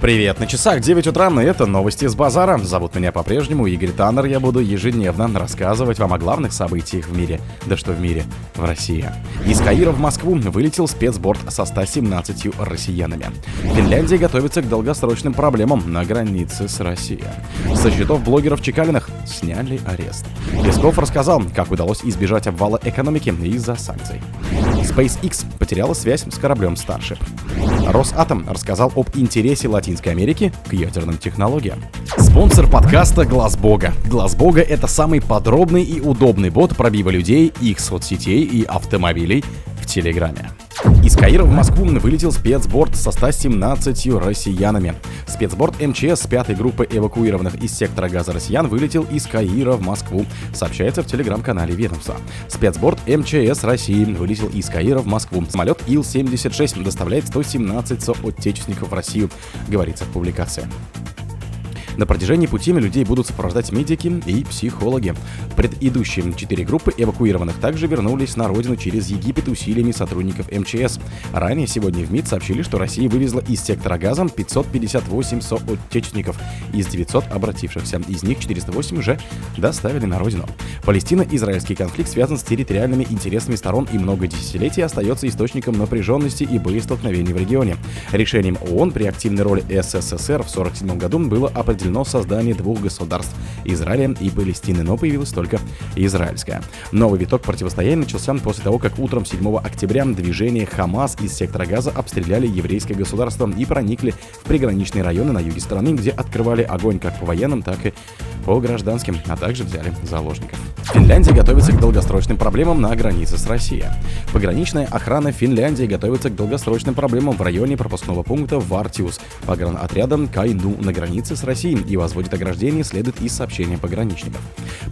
Привет, на часах 9 утра, и это новости с базара. Зовут меня по-прежнему Игорь Таннер, я буду ежедневно рассказывать вам о главных событиях в мире. Да что в мире, в России. Из Каира в Москву вылетел спецборд со 117 россиянами. Финляндия готовится к долгосрочным проблемам на границе с Россией. Со счетов блогеров Чекалиных сняли арест. Песков рассказал, как удалось избежать обвала экономики из-за санкций. SpaceX потеряла связь с кораблем Starship. Росатом рассказал об интересе Латинской Америки к ядерным технологиям. Спонсор подкаста Глаз Бога. Глаз Бога это самый подробный и удобный бот пробива людей, их соцсетей и автомобилей в Телеграме. Из Каира в Москву вылетел спецборд со 117 россиянами. Спецборд МЧС пятой группы эвакуированных из сектора газа россиян вылетел из Каира в Москву, сообщается в телеграм-канале ведомства. Спецборд МЧС России вылетел из Каира в Москву. Самолет Ил-76 доставляет 117 соотечественников в Россию, говорится в публикации. На протяжении пути людей будут сопровождать медики и психологи. Предыдущие четыре группы эвакуированных также вернулись на родину через Египет усилиями сотрудников МЧС. Ранее сегодня в МИД сообщили, что Россия вывезла из сектора газа 558 соотечественников из 900 обратившихся. Из них 408 уже доставили на родину. Палестино-израильский конфликт связан с территориальными интересами сторон и много десятилетий остается источником напряженности и боестолкновений в регионе. Решением ООН при активной роли СССР в 1947 году было определено определено создание двух государств – Израиля и Палестины, но появилась только израильская. Новый виток противостояния начался после того, как утром 7 октября движение Хамас из сектора Газа обстреляли еврейское государство и проникли в приграничные районы на юге страны, где открывали огонь как по военным, так и по гражданским, а также взяли заложников. Финляндия готовится к долгосрочным проблемам на границе с Россией. Пограничная охрана Финляндии готовится к долгосрочным проблемам в районе пропускного пункта Вартиус погранотрядом Кайну на границе с Россией и возводит ограждение, следует из сообщения пограничников.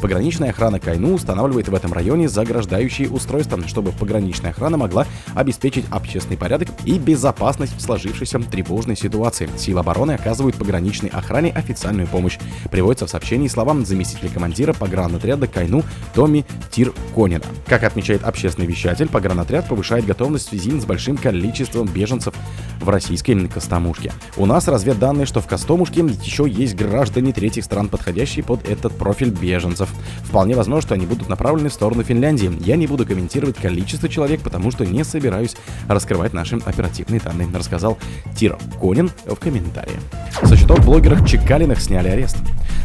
Пограничная охрана Кайну устанавливает в этом районе заграждающие устройства, чтобы пограничная охрана могла обеспечить общественный порядок и безопасность в сложившейся тревожной ситуации. Силы обороны оказывают пограничной охране официальную помощь. Приводится в сообщении словам заместителя командира погранотряда Кайну Томми Тирконина. Как отмечает общественный вещатель, погранотряд повышает готовность в связи с большим количеством беженцев в российской Костомушке. У нас разведданные, что в Костомушке еще есть граждане третьих стран, подходящие под этот профиль беженцев. Вполне возможно, что они будут направлены в сторону Финляндии. Я не буду комментировать количество человек, потому что не собираюсь раскрывать наши оперативные данные, рассказал Тир Конин в комментарии. Со счетов блогеров Чекалиных сняли арест.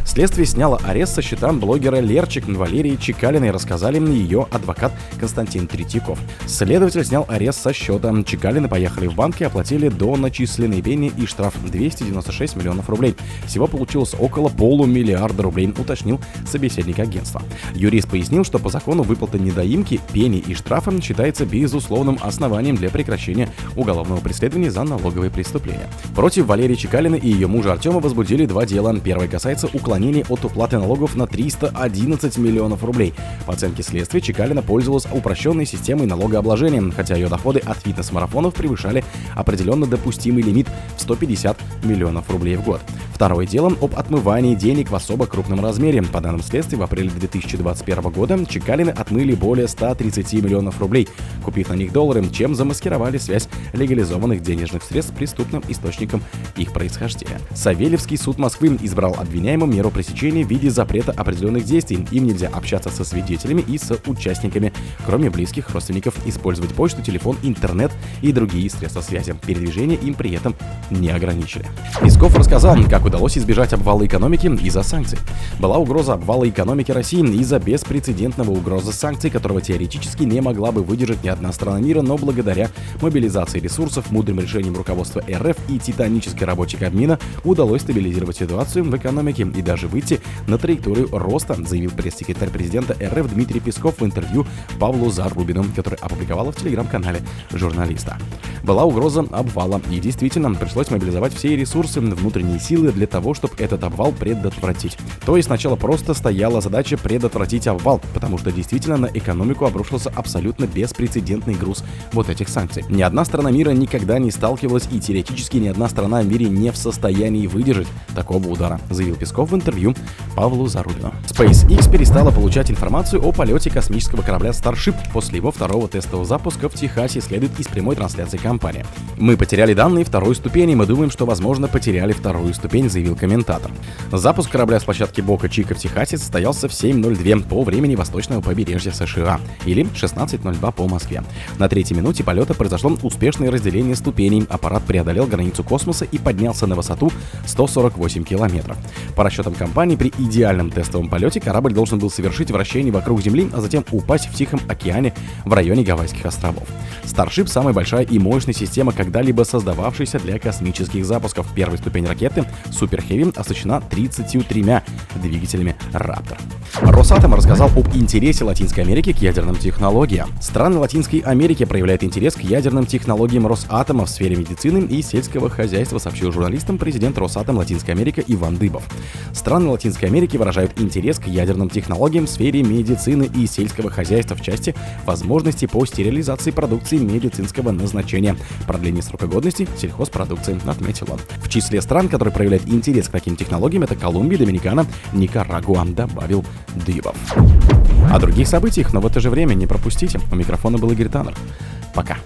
Следствие сняло арест со счета блогера Лерчик Валерии Чекалиной, рассказали мне ее адвокат Константин Третьяков. Следователь снял арест со счета. Чекалины поехали в банк и оплатили до начисленной пени и штраф 296 миллионов рублей. Всего получилось около полумиллиарда рублей, уточнил собеседник агентства. Юрист пояснил, что по закону выплата недоимки, пени и штрафа считается безусловным основанием для прекращения уголовного преследования за налоговые преступления. Против Валерии Чекалины и ее мужа Артема возбудили два дела. Первое касается уклонения от уплаты налогов на 311 миллионов рублей. По оценке следствия, Чекалина пользовалась упрощенной системой налогообложения, хотя ее доходы от фитнес-марафонов превышали определенно допустимый лимит в 150 миллионов рублей в год. Второе дело об отмывании денег в особо крупном размере. По данным следствия, в апреле 2021 года Чекалины отмыли более 130 миллионов рублей, купив на них доллары, чем замаскировали связь легализованных денежных средств с преступным источником их происхождения. Савельевский суд Москвы избрал обвиняемым меру пресечения в виде запрета определенных действий. Им нельзя общаться со свидетелями и с участниками, кроме близких родственников, использовать почту, телефон, интернет и другие средства связи. Передвижение им при этом не ограничили. Песков рассказал, как удалось избежать обвала экономики из-за санкций. Была угроза обвала экономики России из-за беспрецедентного угрозы санкций, которого теоретически не могла бы выдержать ни одна страна мира, но благодаря мобилизации ресурсов, мудрым решениям руководства РФ и титанической работе Кабмина удалось стабилизировать ситуацию в экономике и даже выйти на траекторию роста, заявил пресс-секретарь президента РФ Дмитрий Песков в интервью Павлу Зарубину, который опубликовала в телеграм-канале журналиста. Была угроза обвала, и действительно пришлось мобилизовать все ресурсы, внутренние силы для того, чтобы этот обвал предотвратить. То есть сначала просто стояла задача предотвратить обвал, потому что действительно на экономику обрушился абсолютно беспрецедентный груз вот этих санкций. Ни одна страна мира никогда не сталкивалась и теоретически ни одна страна в мире не в состоянии выдержать такого удара, заявил Песков в интервью Павлу Зарубину. SpaceX перестала получать информацию о полете космического корабля Starship после его второго тестового запуска в Техасе, следует из прямой трансляции компании. «Мы потеряли данные второй ступени, мы думаем, что, возможно, потеряли вторую ступень», заявил комментатор. Запуск корабля с площадки Бока Чика в Техасе состоялся в 7.02 по времени восточного побережья США, или 16.02 по Москве. На третьей минуте полета произошло успешное разделение ступеней, аппарат преодолел границу космоса и поднялся на высоту 148 километров. По расчетам компании, при идеальном тестовом полете корабль должен был совершить вращение вокруг Земли, а затем упасть в Тихом океане в районе Гавайских островов. Starship — самая большая и мощная система, когда-либо создававшаяся для космических запусков. Первая ступень ракеты Super Heavy оснащена 33 двигателями Raptor. Росатом рассказал об интересе Латинской Америки к ядерным технологиям. Страны Латинской Америки проявляют интерес к ядерным технологиям Росатома в сфере медицины и сельского хозяйства, сообщил журналистам президент Росатом Латинской Америки Иван Дыбов. Страны Латинской Америки выражают интерес к ядерным технологиям в сфере медицины и сельского хозяйства в части возможностей по стерилизации продукции медицинского назначения, продление срока годности сельхозпродукции, отметил он. В числе стран, которые проявляют интерес к таким технологиям, это Колумбия, Доминикана, Никарагуа, добавил Дыбов. О других событиях, но в это же время не пропустите. У микрофона был Игорь Таннер. Пока.